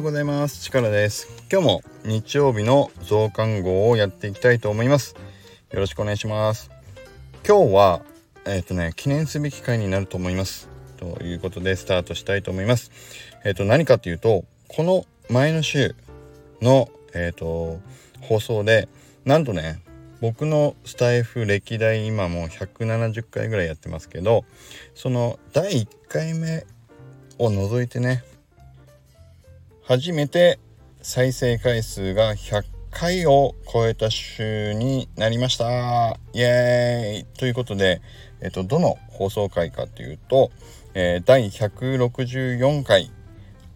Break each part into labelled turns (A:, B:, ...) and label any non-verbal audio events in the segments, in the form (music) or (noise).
A: ようございます。チカラです。今日も日曜日の増刊号をやっていきたいと思います。よろしくお願いします。今日はえっ、ー、とね記念すべき回になると思います。ということでスタートしたいと思います。えっ、ー、と何かっていうとこの前の週のえっ、ー、と放送でなんとね僕のスタイフ歴代今もう170回ぐらいやってますけどその第1回目を除いてね初めて再生回数が100回を超えた週になりましたイエーイということで、えっと、どの放送回かというと、えー、第164回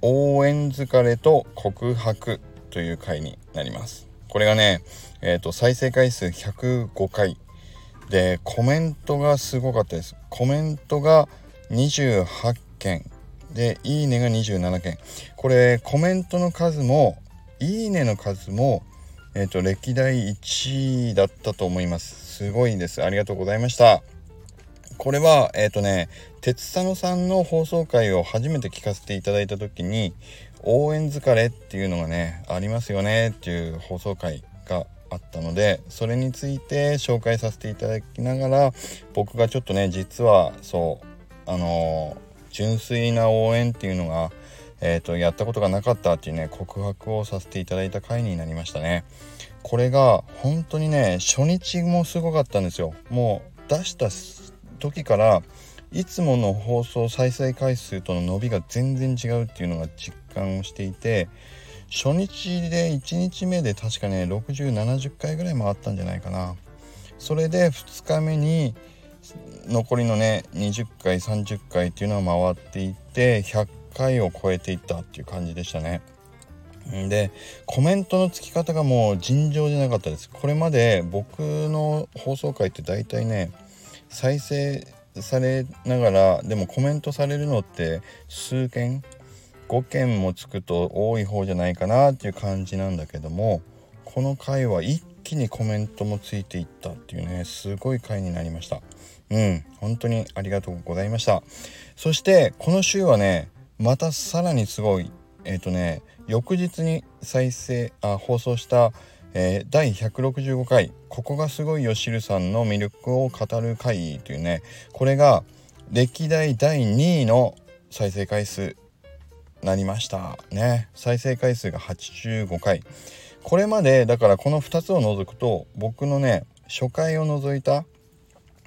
A: 応援疲れと告白という回になりますこれがねえっ、と、再生回数105回。で、コメントがすごかったです。コメントが28件。で、いいねが27件。これ、コメントの数も、いいねの数も、えっ、ー、と、歴代1位だったと思います。すごいです。ありがとうございました。これは、えっ、ー、とね、鉄佐野さんの放送回を初めて聞かせていただいた時に、応援疲れっていうのがね、ありますよねっていう放送回があったのでそれについて紹介させていただきながら僕がちょっとね実はそうあの純粋な応援っていうのが、えーと、やったことがなかったっていうね告白をさせていただいた回になりましたね。これが本当にね初日もすごかったんですよ。もう出した時からいつもの放送再生回数との伸びが全然違うっていうのが実感をしていて初日で1日目で確かね6070回ぐらい回ったんじゃないかなそれで2日目に残りのね20回30回っていうのは回っていって100回を超えていったっていう感じでしたね。でコメントのつき方がもう尋常じゃなかったです。これまで僕の放送回って大体ね再生されながらでもコメントされるのって数件5件もつくと多い方じゃないかなっていう感じなんだけどもこの回は一気にコメントもついていったっていうねすごい回になりました。うん本当にありがとうございました。そしてこの週はねまたさらにすごいえっ、ー、とね翌日に再生あ放送したえー、第165回「ここがすごいよしるさんの魅力を語る回」というねこれが歴代第2位の再生回数なりました。ね。再生回数が85回。これまでだからこの2つを除くと僕のね初回を除いた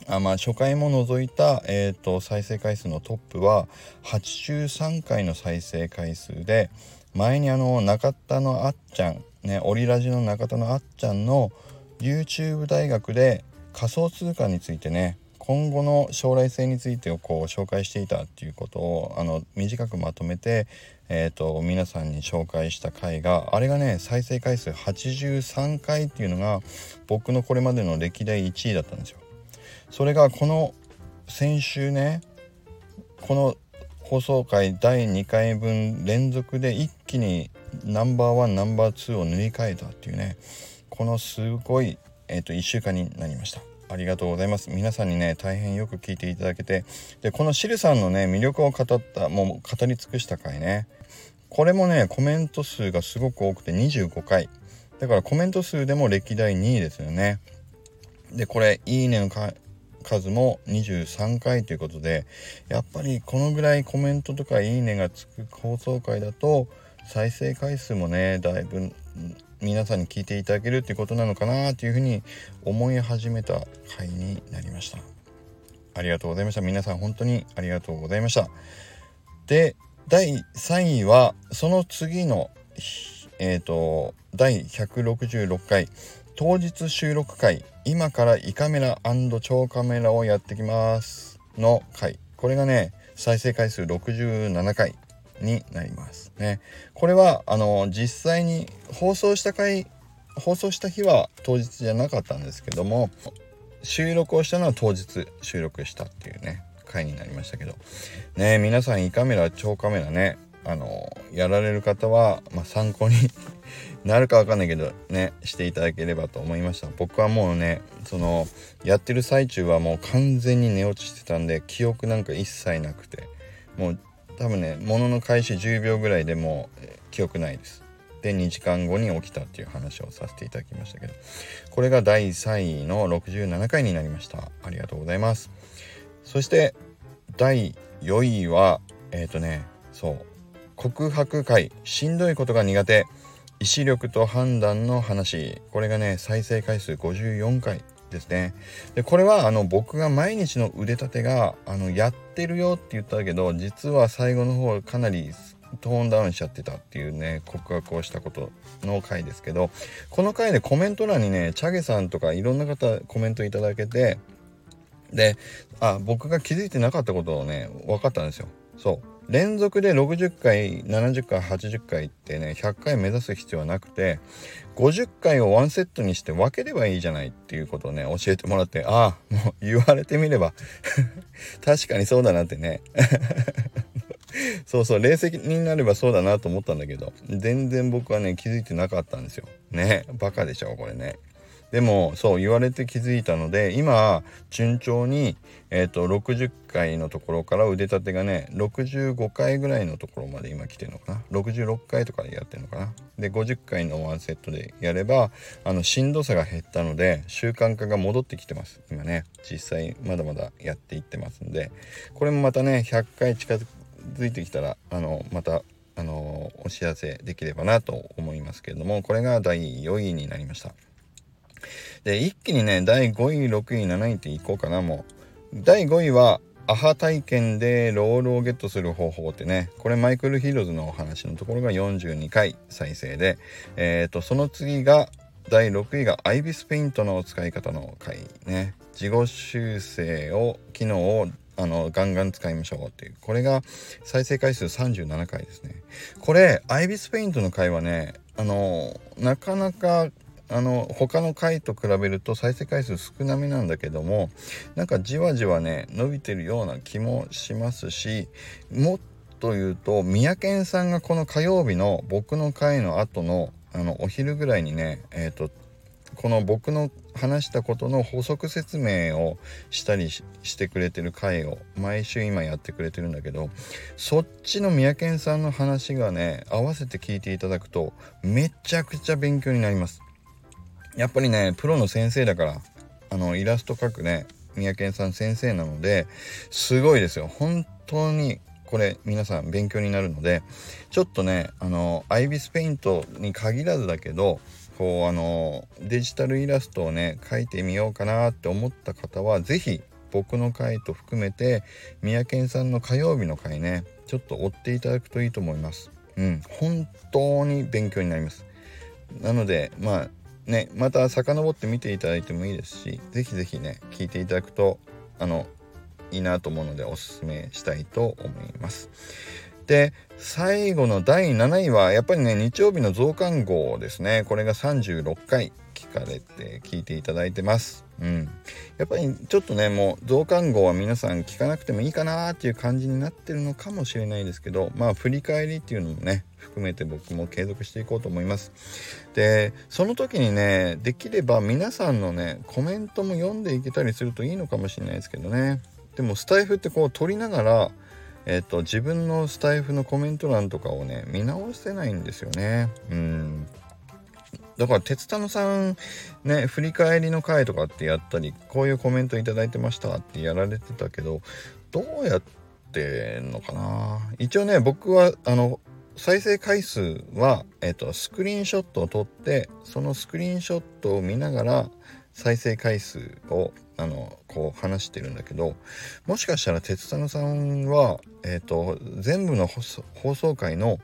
A: あまあ初回も除いた、えーと、再生回数のトップは83回の再生回数で前にあの中田のあっちゃんねオリラジの中田のあっちゃんの YouTube 大学で仮想通貨についてね今後の将来性についてをこう紹介していたっていうことをあの短くまとめて、えーと、皆さんに紹介した回があれがね再生回数83回っていうのが僕のこれまでの歴代1位だったんですよ。それがこの先週ねこの放送回第2回分連続で一気にナンバーワンナンバー2を塗り替えたっていうねこのすごい、えーと1週間になりました。ありがとうございます。皆さんにね大変よく聞いていただけてでこのシルさんのね魅力を語ったもう語り尽くした回ねこれもねコメント数がすごく多くて25回。だからコメント数でも歴代2位ですよね。でこれいいねの数も23回ということでやっぱりこのぐらいコメントとかいいねがつく放送回だと再生回数もねだいぶ皆さんに聞いていただけるってことなのかなというふうに思い始めた回になりました。ありがとうございました。皆さん本当にありがとうございました。で第3位はその次のえっ、ー、と第166回。当日収録回今から胃カメラ超カメラをやってきますの回これがね再生回数67回になりますね。これはあの実際に放送した回放送した日は当日じゃなかったんですけども収録をしたのは当日収録したっていうね回になりましたけどね皆さん胃カメラ超カメラねあのやられる方は、まあ、参考になるかわかんないけどねしていただければと思いました。僕はもうねそのやってる最中はもう完全に寝落ちしてたんで記憶なんか一切なくてもう多分ねものの開始10秒ぐらいでもう記憶ないです。で2時間後に起きたっていう話をさせていただきましたけどこれが第3位の67回になりました。ありがとうございます。そして第4位はえっ、ー、とねそう告白会。しんどいことが苦手。意志力と判断の話。これがね再生回数54回ですね。でこれはあの僕が毎日の腕立てがあのやってるよって言ったけど実は最後の方かなりトーンダウンしちゃってたっていうね告白をしたことの回ですけどこの回でコメント欄にねチャゲさんとかいろんな方コメントいただけてであ僕が気づいてなかったことをね分かったんですよ。そう。連続で60回70回80回ってね100回目指す必要はなくて50回をワンセットにして分ければいいじゃないっていうことをね教えてもらってああもう言われてみれば (laughs) 確かにそうだなってね。(laughs) そうそう冷静になればそうだなと思ったんだけど全然僕はね気づいてなかったんですよ。ねバカでしょこれね。でもそう言われて気づいたので今順調に、えーと、60回のところから腕立てがね65回ぐらいのところまで今来てるのかな？66回とかでやってるのかな？で50回のワンセットでやればあのしんどさが減ったので習慣化が戻ってきてます。今ね実際まだまだやっていってますんで。これもまたね100回近づいてきたらあのまたあのお知らせできればなと思いますけれどもこれが第4位になりました。で、一気にね、第5位、6位、7位っていこうかな、もう。第5位は、アハ体験でロールをゲットする方法ってね、これマイクル・ヒーローズのお話のところが42回再生で、えっ、ー、と、その次が、第6位がアイビスペイントの使い方の回ね。自己修正を、機能をあのガンガン使いましょうっていうこれが再生回数37回ですねこれアイビスペイントの回はねあのなかなかあの他の回と比べると再生回数少なめなんだけどもなんかじわじわね伸びてるような気もしますしもっと言うと三宅さんがこの火曜日の僕の回の後のあのお昼ぐらいにねえっ、ー、とこの僕の話したことの補足説明をしたりしてくれてる回を毎週今やってくれてるんだけどそっちの三宅さんの話がね合わせて聞いていただくとめちゃくちゃ勉強になります。やっぱりねプロの先生だからあのイラスト描くね三宅さん先生なのですごいですよ本当にこれ皆さん勉強になるのでちょっとねあのアイビスペイントに限らずだけどこうあのデジタルイラストをね描いてみようかなって思った方は是非僕の回と含めて三宅さんの火曜日の回ねちょっと追っていただくといいと思います。うん、本当に勉強になります。なのでまあね、また遡って見ていただいてもいいですし、ぜひぜひね、聞いていただくと、あの、いいなと思うのでおすすめしたいと思います。で、最後の第7位は、やっぱりね、日曜日の増刊号ですね。これが36回聞かれて、聞いていただいてます。うん。やっぱりちょっとね、もう増刊号は皆さん聞かなくてもいいかなっていう感じになってるのかもしれないですけど、まあ振り返りっていうのもね、含めて僕も継続していこうと思います。で、その時にね、できれば皆さんのね、コメントも読んでいけたりするといいのかもしれないですけどね。でもスタイフってこう撮りながら、えっ、と、自分のスタイフのコメント欄とかをね、見直せないんですよね。うん。だから鉄太郎さんね振り返りの回とかってやったりこういうコメント頂いてましたってやられてたけどどうやってんのかな？一応ね僕はあの再生回数は、えっと、スクリーンショットを撮ってそのスクリーンショットを見ながら再生回数をあのこう話してるんだけどもしかしたら鉄太郎さんは、えっと、全部の放送回の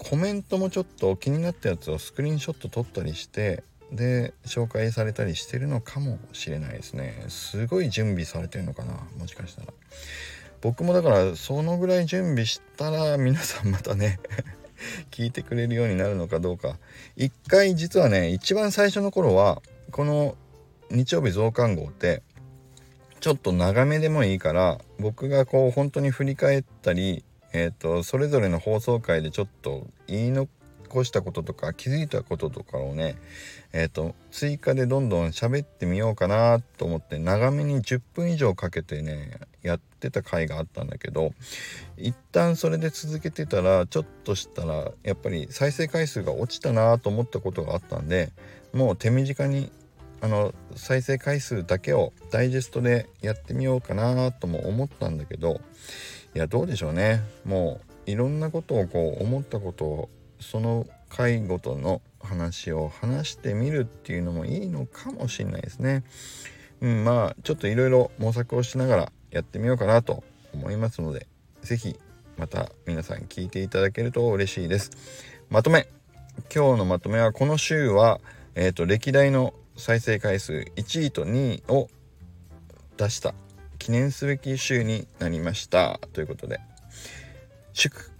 A: コメントもちょっと気になったやつをスクリーンショット撮ったりしてで紹介されたりしてるのかもしれないですね。すごい準備されてるのかな？もしかしたら。僕もだからそのぐらい準備したら皆さんまたね (laughs) 聞いてくれるようになるのかどうか。一回実はね一番最初の頃はこの日曜日増刊号ってちょっと長めでもいいから僕がこう本当に振り返ったりえーと、それぞれの放送回でちょっと言いの越したこととか気づいたこととかをねえっ、ー、と追加でどんどん喋ってみようかなと思って長めに10分以上かけてねやってた回があったんだけど一旦それで続けてたらちょっとしたらやっぱり再生回数が落ちたなと思ったことがあったんでもう手短にあの再生回数だけをダイジェストでやってみようかなとも思ったんだけどいやどうでしょうねもういろんなことをこう思ったことをその回ごとの話を話してみるっていうのもいいのかもしれないですね。うん、まあちょっといろいろ模索をしながらやってみようかなと思いますので是非また皆さん聞いていただけると嬉しいです。まとめ今日のまとめはこの週は、えーと、歴代の再生回数1位と2位を出した記念すべき週になりました。ということで。祝。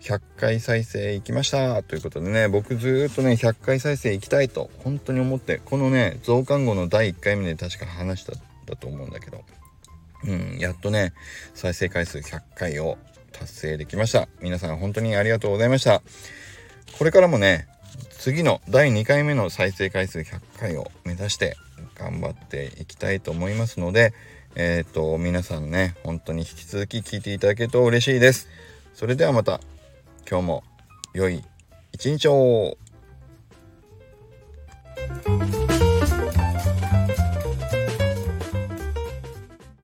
A: 100回再生いきました。ということでね。僕ずっとね100回再生いきたいと本当に思ってこのね増刊号の第1回目で確か話しただと思うんだけど。うんやっとね再生回数100回を達成できました。皆さん本当にありがとうございました。これからもね次の第2回目の再生回数100回を目指して頑張っていきたいと思いますのでえっ、ー、と皆さんね本当に引き続き聞いていただけると嬉しいです。それではまた今日も良い一日を。